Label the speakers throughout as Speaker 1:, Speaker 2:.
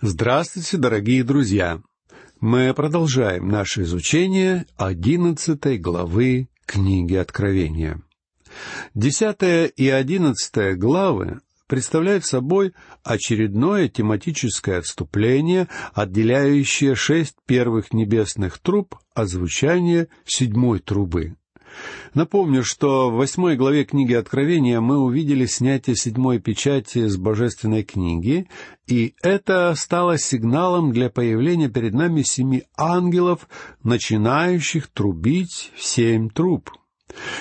Speaker 1: Здравствуйте, дорогие друзья! Мы продолжаем наше изучение одиннадцатой главы книги Откровения. Десятая и одиннадцатая главы представляют собой очередное тематическое отступление, отделяющее шесть первых небесных труб от звучания седьмой трубы. Напомню, что в восьмой главе книги Откровения мы увидели снятие седьмой печати с божественной книги, и это стало сигналом для появления перед нами семи ангелов, начинающих трубить семь труб.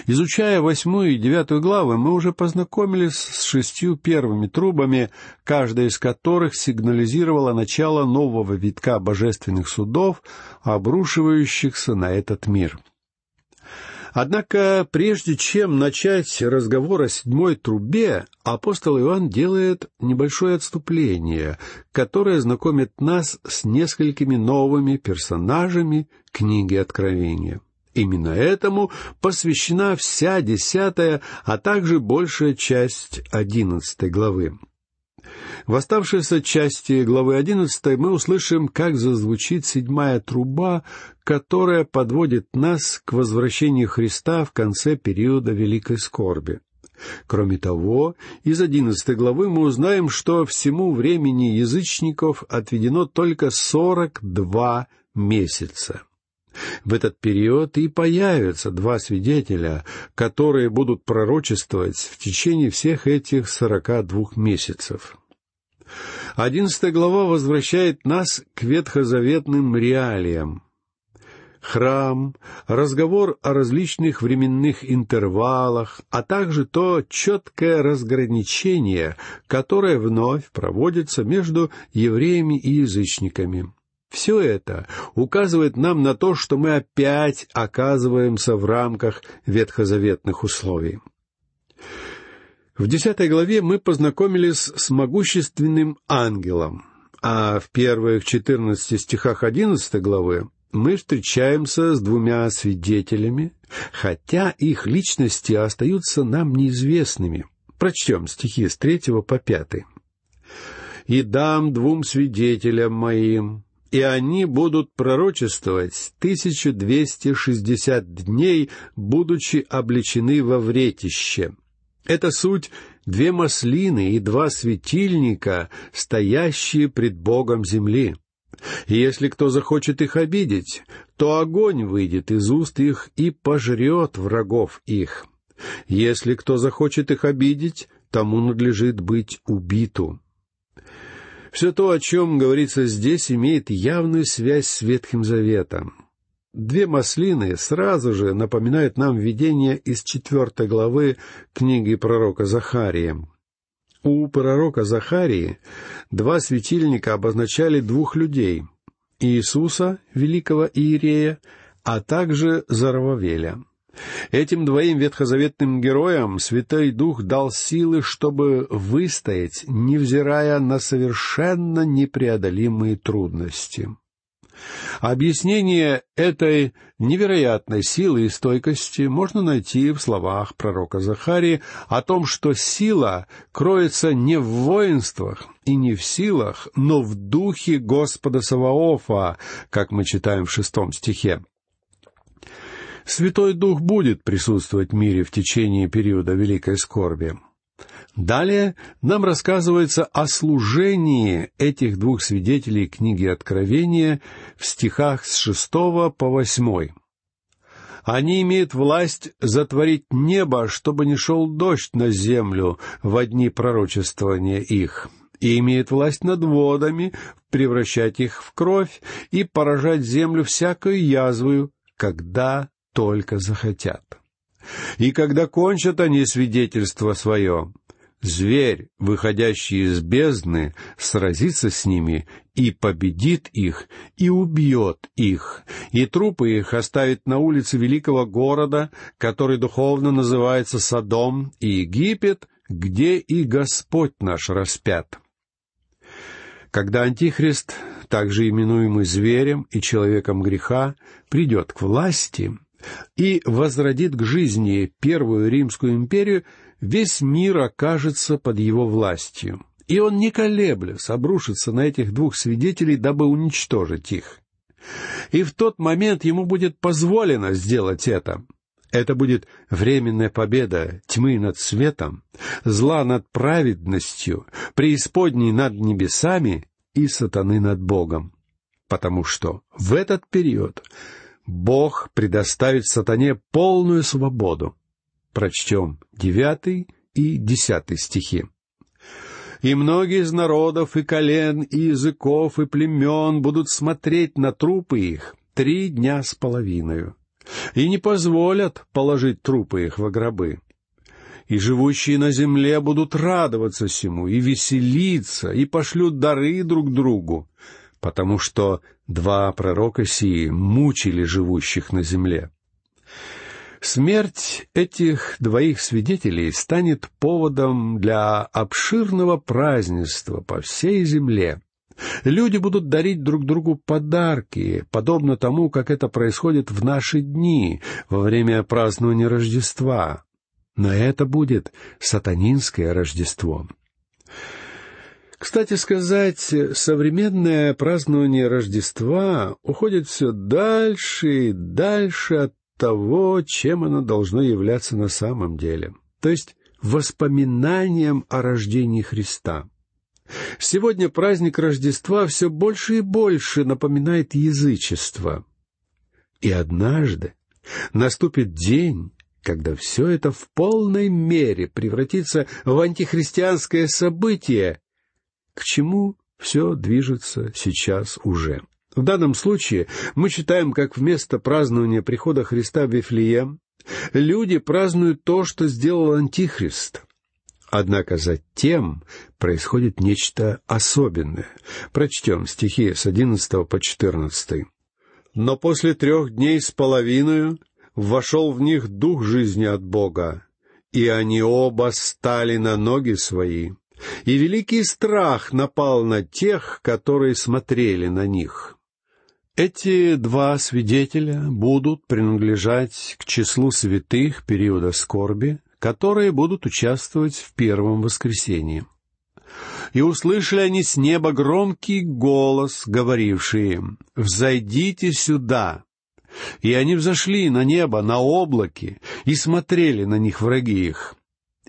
Speaker 1: Изучая восьмую и девятую главы, мы уже познакомились с шестью первыми трубами, каждая из которых сигнализировала начало нового витка божественных судов, обрушивающихся на этот мир. Однако, прежде чем начать разговор о седьмой трубе, апостол Иоанн делает небольшое отступление, которое знакомит нас с несколькими новыми персонажами книги Откровения. Именно этому посвящена вся десятая, а также большая часть одиннадцатой главы. В оставшейся части главы одиннадцатой мы услышим, как зазвучит седьмая труба, которая подводит нас к возвращению Христа в конце периода Великой Скорби. Кроме того, из одиннадцатой главы мы узнаем, что всему времени язычников отведено только сорок два месяца. В этот период и появятся два свидетеля, которые будут пророчествовать в течение всех этих сорока двух месяцев. Одиннадцатая глава возвращает нас к ветхозаветным реалиям. Храм, разговор о различных временных интервалах, а также то четкое разграничение, которое вновь проводится между евреями и язычниками. Все это указывает нам на то, что мы опять оказываемся в рамках ветхозаветных условий. В десятой главе мы познакомились с могущественным ангелом, а в первых четырнадцати стихах одиннадцатой главы мы встречаемся с двумя свидетелями, хотя их личности остаются нам неизвестными. Прочтем стихи с третьего по пятый. «И дам двум свидетелям моим, и они будут пророчествовать тысячу двести шестьдесят дней, будучи обличены во вретище, это суть две маслины и два светильника, стоящие пред Богом земли. И если кто захочет их обидеть, то огонь выйдет из уст их и пожрет врагов их. Если кто захочет их обидеть, тому надлежит быть убиту. Все то, о чем говорится здесь, имеет явную связь с Ветхим Заветом. Две маслины сразу же напоминают нам видение из четвертой главы книги пророка Захария. У пророка Захарии два светильника обозначали двух людей — Иисуса, великого Иерея, а также Зарававеля. Этим двоим ветхозаветным героям Святой Дух дал силы, чтобы выстоять, невзирая на совершенно непреодолимые трудности. Объяснение этой невероятной силы и стойкости можно найти в словах пророка Захарии о том, что сила кроется не в воинствах и не в силах, но в духе Господа Саваофа, как мы читаем в шестом стихе. Святой Дух будет присутствовать в мире в течение периода Великой Скорби. Далее нам рассказывается о служении этих двух свидетелей книги Откровения в стихах с шестого по восьмой. Они имеют власть затворить небо, чтобы не шел дождь на землю в дни пророчествования их, и имеют власть над водами, превращать их в кровь и поражать землю всякою язвою, когда только захотят. И когда кончат они свидетельство свое, зверь, выходящий из бездны, сразится с ними и победит их, и убьет их, и трупы их оставит на улице великого города, который духовно называется Содом и Египет, где и Господь наш распят. Когда Антихрист, также именуемый зверем и человеком греха, придет к власти и возродит к жизни первую Римскую империю, весь мир окажется под его властью. И он, не колеблясь, обрушится на этих двух свидетелей, дабы уничтожить их. И в тот момент ему будет позволено сделать это. Это будет временная победа тьмы над светом, зла над праведностью, преисподней над небесами и сатаны над Богом. Потому что в этот период Бог предоставит сатане полную свободу. Прочтем девятый и десятый стихи. «И многие из народов, и колен, и языков, и племен будут смотреть на трупы их три дня с половиной, и не позволят положить трупы их во гробы. И живущие на земле будут радоваться всему, и веселиться, и пошлют дары друг другу, потому что два пророка сии мучили живущих на земле. Смерть этих двоих свидетелей станет поводом для обширного празднества по всей земле. Люди будут дарить друг другу подарки, подобно тому, как это происходит в наши дни, во время празднования Рождества. Но это будет сатанинское Рождество. Кстати сказать, современное празднование Рождества уходит все дальше и дальше от того, чем оно должно являться на самом деле, то есть воспоминанием о рождении Христа. Сегодня праздник Рождества все больше и больше напоминает язычество. И однажды наступит день, когда все это в полной мере превратится в антихристианское событие, к чему все движется сейчас уже. В данном случае мы читаем, как вместо празднования прихода Христа в Вифлеем люди празднуют то, что сделал Антихрист. Однако затем происходит нечто особенное. Прочтем стихи с одиннадцатого по четырнадцатый. «Но после трех дней с половиной вошел в них дух жизни от Бога, и они оба стали на ноги свои, и великий страх напал на тех, которые смотрели на них». Эти два свидетеля будут принадлежать к числу святых периода скорби, которые будут участвовать в первом воскресении. И услышали они с неба громкий голос, говоривший им, «Взойдите сюда!» И они взошли на небо, на облаки, и смотрели на них враги их.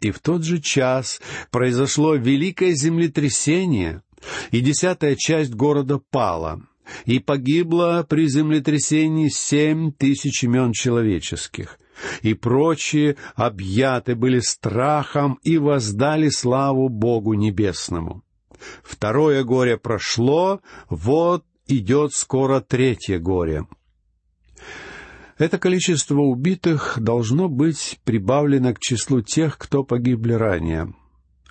Speaker 1: И в тот же час произошло великое землетрясение, и десятая часть города пала, и погибло при землетрясении семь тысяч имен человеческих, и прочие объяты были страхом и воздали славу Богу Небесному. Второе горе прошло, вот идет скоро третье горе. Это количество убитых должно быть прибавлено к числу тех, кто погибли ранее.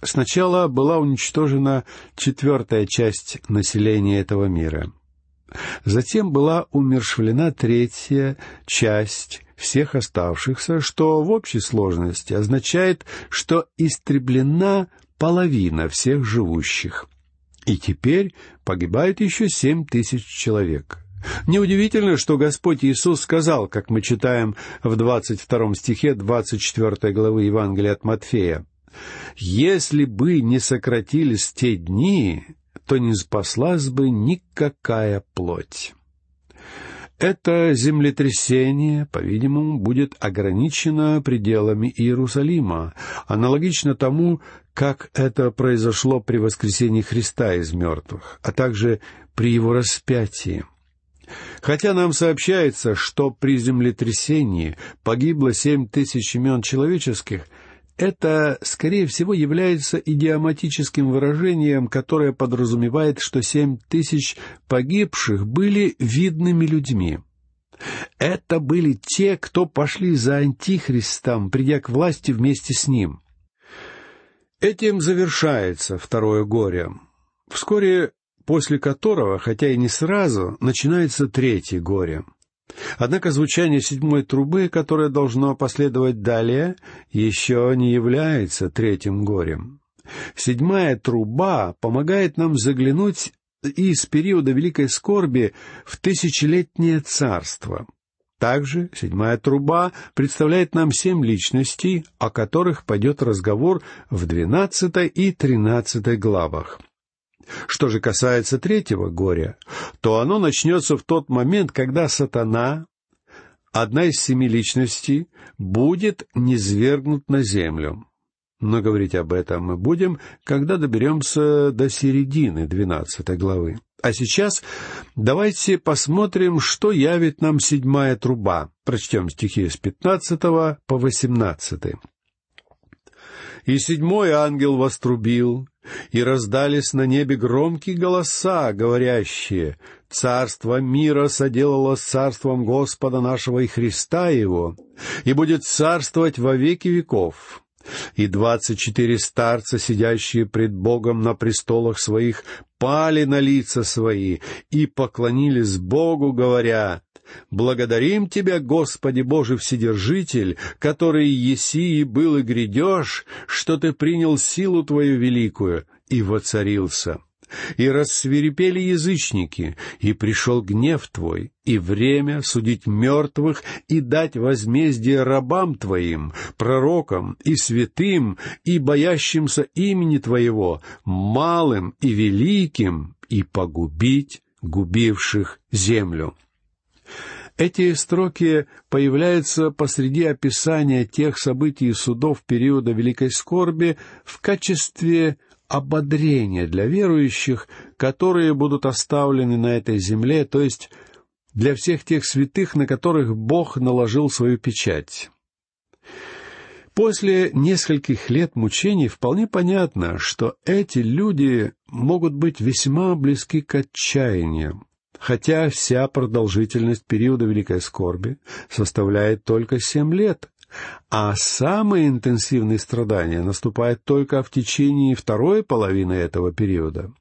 Speaker 1: Сначала была уничтожена четвертая часть населения этого мира. Затем была умершвлена третья часть всех оставшихся, что в общей сложности означает, что истреблена половина всех живущих. И теперь погибает еще семь тысяч человек. Неудивительно, что Господь Иисус сказал, как мы читаем в двадцать втором стихе двадцать четвертой главы Евангелия от Матфея, «Если бы не сократились те дни, то не спаслась бы никакая плоть. Это землетрясение, по-видимому, будет ограничено пределами Иерусалима, аналогично тому, как это произошло при воскресении Христа из мертвых, а также при его распятии. Хотя нам сообщается, что при землетрясении погибло семь тысяч имен человеческих — это, скорее всего, является идиоматическим выражением, которое подразумевает, что семь тысяч погибших были видными людьми. Это были те, кто пошли за Антихристом, придя к власти вместе с ним. Этим завершается второе горе, вскоре после которого, хотя и не сразу, начинается третье горе — Однако звучание седьмой трубы, которое должно последовать далее, еще не является третьим горем. Седьмая труба помогает нам заглянуть из периода Великой Скорби в тысячелетнее царство. Также седьмая труба представляет нам семь личностей, о которых пойдет разговор в двенадцатой и тринадцатой главах. Что же касается третьего горя, то оно начнется в тот момент, когда сатана, одна из семи личностей, будет низвергнут на землю. Но говорить об этом мы будем, когда доберемся до середины двенадцатой главы. А сейчас давайте посмотрим, что явит нам седьмая труба. Прочтем стихи с пятнадцатого по восемнадцатый. «И седьмой ангел вострубил, и раздались на небе громкие голоса, говорящие, «Царство мира соделало с царством Господа нашего и Христа Его, и будет царствовать во веки веков». И двадцать четыре старца, сидящие пред Богом на престолах своих, пали на лица свои и поклонились Богу, говоря, Благодарим Тебя, Господи Боже Вседержитель, который еси и был и грядешь, что Ты принял силу Твою великую и воцарился. И рассверепели язычники, и пришел гнев Твой, и время судить мертвых и дать возмездие рабам Твоим, пророкам и святым, и боящимся имени Твоего, малым и великим, и погубить губивших землю. Эти строки появляются посреди описания тех событий и судов периода Великой Скорби в качестве ободрения для верующих, которые будут оставлены на этой земле, то есть для всех тех святых, на которых Бог наложил свою печать. После нескольких лет мучений вполне понятно, что эти люди могут быть весьма близки к отчаянию, хотя вся продолжительность периода Великой Скорби составляет только семь лет, а самые интенсивные страдания наступают только в течение второй половины этого периода.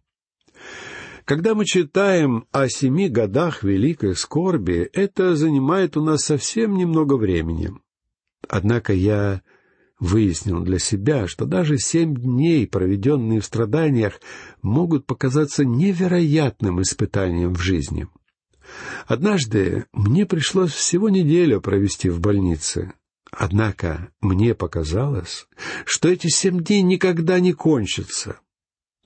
Speaker 1: Когда мы читаем о семи годах Великой Скорби, это занимает у нас совсем немного времени. Однако я выяснил для себя, что даже семь дней, проведенные в страданиях, могут показаться невероятным испытанием в жизни. Однажды мне пришлось всего неделю провести в больнице. Однако мне показалось, что эти семь дней никогда не кончатся.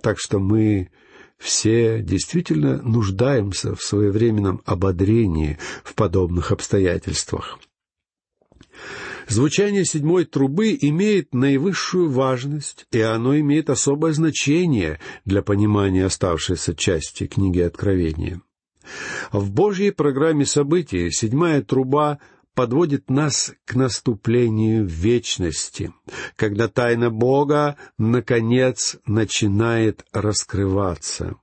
Speaker 1: Так что мы все действительно нуждаемся в своевременном ободрении в подобных обстоятельствах. Звучание седьмой трубы имеет наивысшую важность, и оно имеет особое значение для понимания оставшейся части книги Откровения. В Божьей программе событий седьмая труба подводит нас к наступлению вечности, когда тайна Бога, наконец, начинает раскрываться.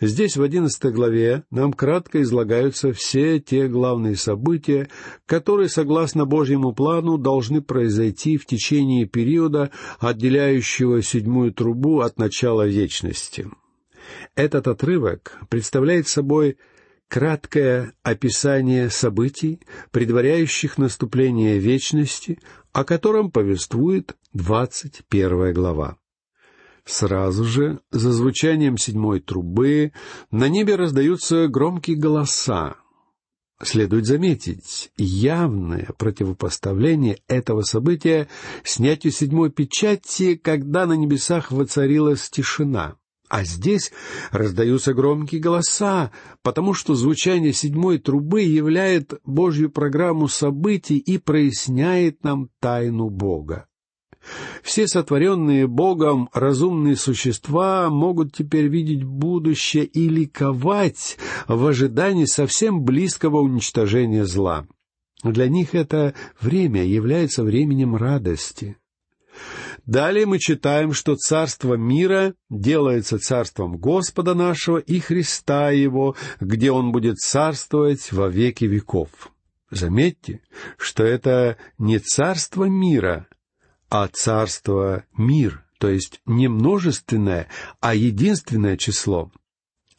Speaker 1: Здесь в одиннадцатой главе нам кратко излагаются все те главные события, которые, согласно Божьему плану, должны произойти в течение периода, отделяющего седьмую трубу от начала вечности. Этот отрывок представляет собой краткое описание событий, предваряющих наступление вечности, о котором повествует двадцать первая глава. Сразу же, за звучанием седьмой трубы, на небе раздаются громкие голоса. Следует заметить явное противопоставление этого события снятию седьмой печати, когда на небесах воцарилась тишина. А здесь раздаются громкие голоса, потому что звучание седьмой трубы являет Божью программу событий и проясняет нам тайну Бога. Все сотворенные Богом разумные существа могут теперь видеть будущее и ликовать в ожидании совсем близкого уничтожения зла. Для них это время является временем радости. Далее мы читаем, что царство мира делается царством Господа нашего и Христа Его, где Он будет царствовать во веки веков. Заметьте, что это не царство мира, а царство — мир, то есть не множественное, а единственное число.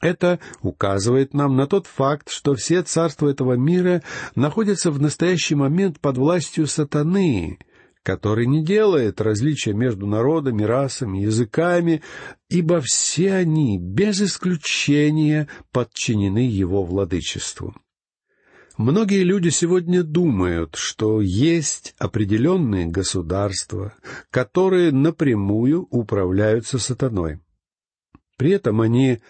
Speaker 1: Это указывает нам на тот факт, что все царства этого мира находятся в настоящий момент под властью сатаны, который не делает различия между народами, расами, языками, ибо все они, без исключения, подчинены его владычеству. Многие люди сегодня думают, что есть определенные государства, которые напрямую управляются сатаной. При этом они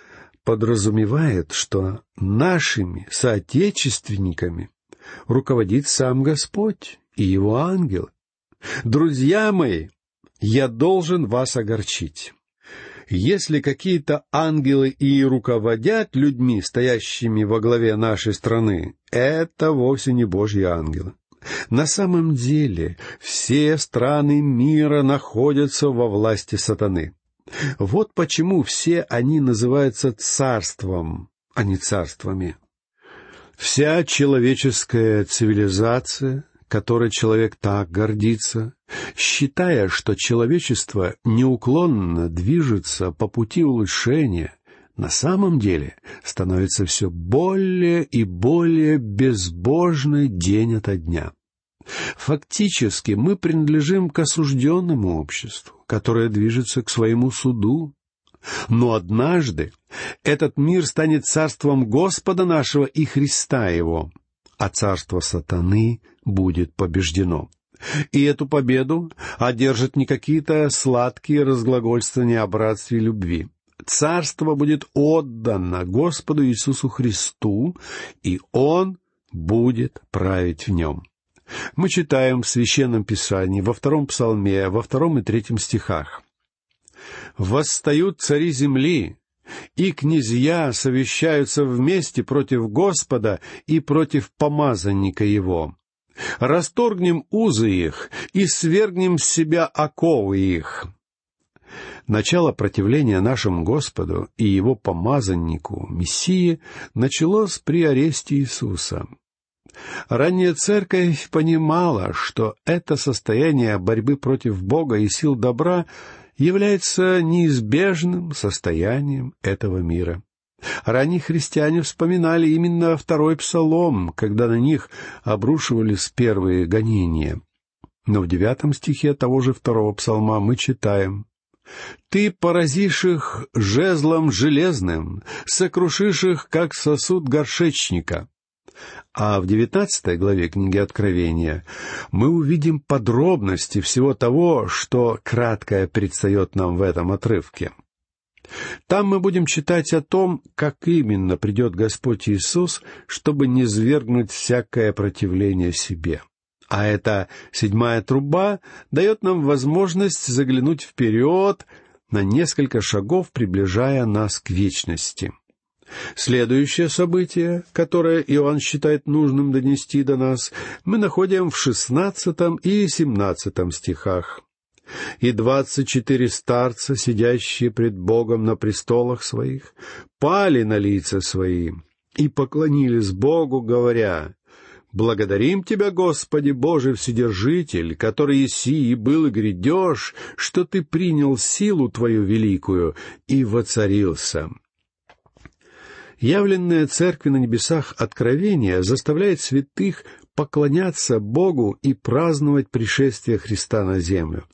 Speaker 1: подразумевают, что нашими соотечественниками руководит сам Господь и его ангел. Друзья мои, я должен вас огорчить если какие-то ангелы и руководят людьми, стоящими во главе нашей страны, это вовсе не Божьи ангелы. На самом деле все страны мира находятся во власти сатаны. Вот почему все они называются царством, а не царствами. Вся человеческая цивилизация которой человек так гордится, считая, что человечество неуклонно движется по пути улучшения, на самом деле становится все более и более безбожной день ото дня. Фактически мы принадлежим к осужденному обществу, которое движется к своему суду. Но однажды этот мир станет царством Господа нашего и Христа Его — а царство сатаны будет побеждено. И эту победу одержат не какие-то сладкие разглагольствования о братстве и любви. Царство будет отдано Господу Иисусу Христу, и Он будет править в нем. Мы читаем в Священном Писании, во втором псалме, во втором и третьем стихах. «Восстают цари земли, и князья совещаются вместе против Господа и против помазанника его. Расторгнем узы их и свергнем с себя оковы их. Начало противления нашему Господу и его помазаннику, Мессии, началось при аресте Иисуса. Ранняя церковь понимала, что это состояние борьбы против Бога и сил добра является неизбежным состоянием этого мира. Ранние христиане вспоминали именно второй псалом, когда на них обрушивались первые гонения. Но в девятом стихе того же второго псалма мы читаем «Ты поразишь их жезлом железным, сокрушишь их, как сосуд горшечника». А в девятнадцатой главе книги Откровения мы увидим подробности всего того, что краткое предстает нам в этом отрывке. Там мы будем читать о том, как именно придет Господь Иисус, чтобы не свергнуть всякое противление себе. А эта седьмая труба дает нам возможность заглянуть вперед на несколько шагов, приближая нас к вечности. Следующее событие, которое Иоанн считает нужным донести до нас, мы находим в шестнадцатом и семнадцатом стихах. «И двадцать четыре старца, сидящие пред Богом на престолах своих, пали на лица свои и поклонились Богу, говоря, «Благодарим Тебя, Господи Боже Вседержитель, который иси и был и грядешь, что Ты принял силу Твою великую и воцарился». Явленное Церкви на небесах откровение заставляет святых поклоняться Богу и праздновать пришествие Христа на землю.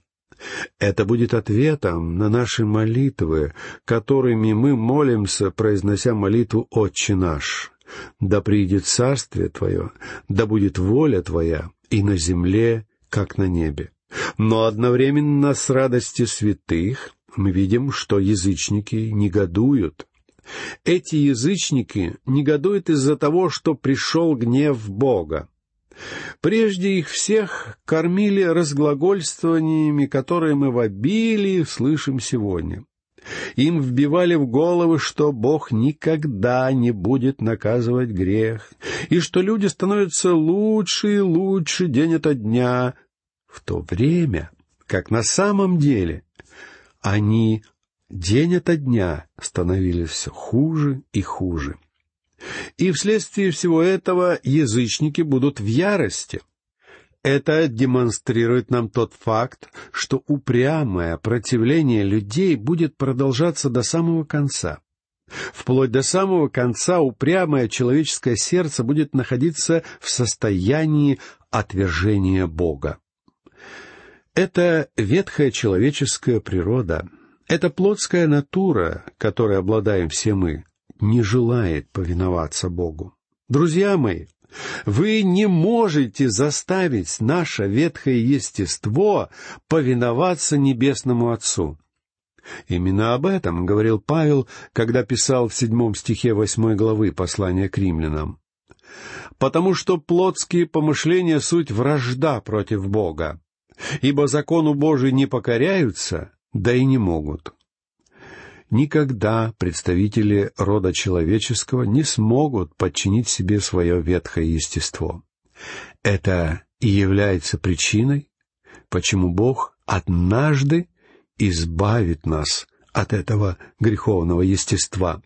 Speaker 1: Это будет ответом на наши молитвы, которыми мы молимся, произнося молитву «Отче наш». «Да придет царствие Твое, да будет воля Твоя и на земле, как на небе». Но одновременно с радостью святых мы видим, что язычники негодуют – эти язычники негодуют из-за того, что пришел гнев Бога. Прежде их всех кормили разглагольствованиями, которые мы в обилии слышим сегодня. Им вбивали в головы, что Бог никогда не будет наказывать грех, и что люди становятся лучше и лучше день ото дня, в то время как на самом деле они день ото дня становились все хуже и хуже. И вследствие всего этого язычники будут в ярости. Это демонстрирует нам тот факт, что упрямое противление людей будет продолжаться до самого конца. Вплоть до самого конца упрямое человеческое сердце будет находиться в состоянии отвержения Бога. Это ветхая человеческая природа — эта плотская натура, которой обладаем все мы, не желает повиноваться Богу. Друзья мои, Вы не можете заставить наше ветхое естество повиноваться Небесному Отцу. Именно об этом говорил Павел, когда писал в седьмом стихе восьмой главы послания к римлянам. «Потому что плотские помышления — суть вражда против Бога, ибо закону Божий не покоряются, да и не могут». Никогда представители рода человеческого не смогут подчинить себе свое ветхое естество. Это и является причиной, почему Бог однажды избавит нас от этого греховного естества.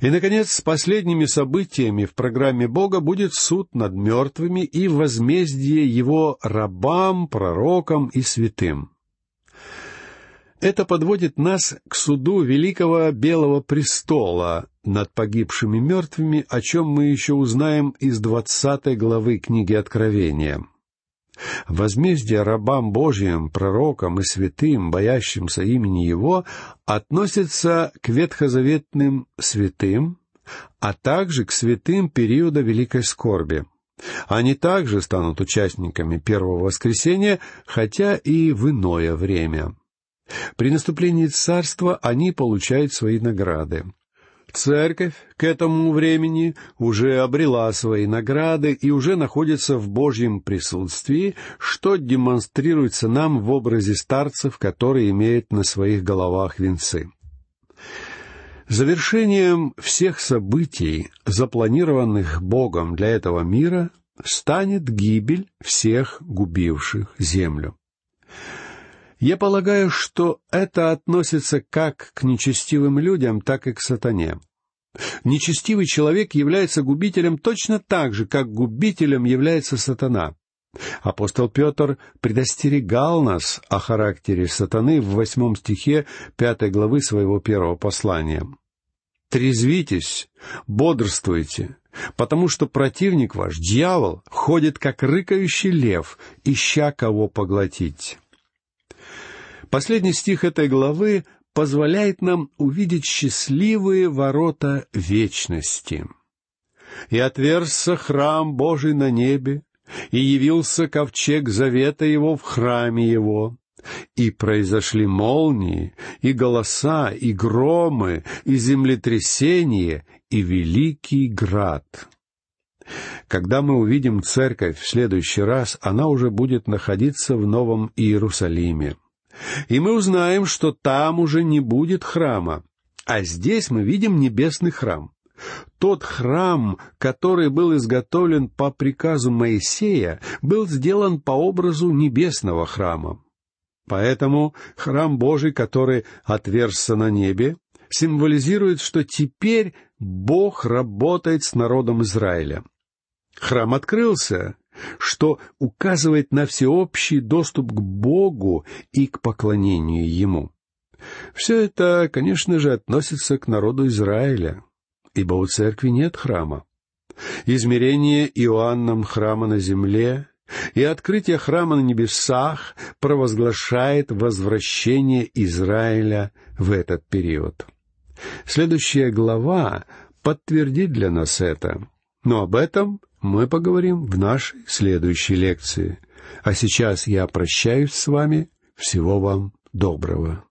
Speaker 1: И, наконец, с последними событиями в программе Бога будет суд над мертвыми и возмездие Его рабам, пророкам и святым. Это подводит нас к суду Великого Белого Престола над погибшими мертвыми, о чем мы еще узнаем из двадцатой главы книги Откровения. Возмездие рабам Божьим, пророкам и святым, боящимся имени Его, относится к ветхозаветным святым, а также к святым периода Великой Скорби. Они также станут участниками первого воскресения, хотя и в иное время. При наступлении царства они получают свои награды. Церковь к этому времени уже обрела свои награды и уже находится в Божьем присутствии, что демонстрируется нам в образе старцев, которые имеют на своих головах венцы. Завершением всех событий, запланированных Богом для этого мира, станет гибель всех губивших землю. Я полагаю, что это относится как к нечестивым людям, так и к сатане. Нечестивый человек является губителем точно так же, как губителем является сатана. Апостол Петр предостерегал нас о характере сатаны в восьмом стихе пятой главы своего первого послания. «Трезвитесь, бодрствуйте, потому что противник ваш, дьявол, ходит как рыкающий лев, ища кого поглотить». Последний стих этой главы позволяет нам увидеть счастливые ворота вечности. «И отверзся храм Божий на небе, и явился ковчег завета его в храме его, и произошли молнии, и голоса, и громы, и землетрясение, и великий град». Когда мы увидим церковь в следующий раз, она уже будет находиться в Новом Иерусалиме. И мы узнаем, что там уже не будет храма, а здесь мы видим небесный храм. Тот храм, который был изготовлен по приказу Моисея, был сделан по образу небесного храма. Поэтому храм Божий, который отверзся на небе, символизирует, что теперь Бог работает с народом Израиля. Храм открылся, что указывает на всеобщий доступ к Богу и к поклонению Ему. Все это, конечно же, относится к народу Израиля, ибо у церкви нет храма. Измерение Иоанном храма на земле и открытие храма на небесах провозглашает возвращение Израиля в этот период. Следующая глава подтвердит для нас это, но об этом мы поговорим в нашей следующей лекции. А сейчас я прощаюсь с вами. Всего вам доброго.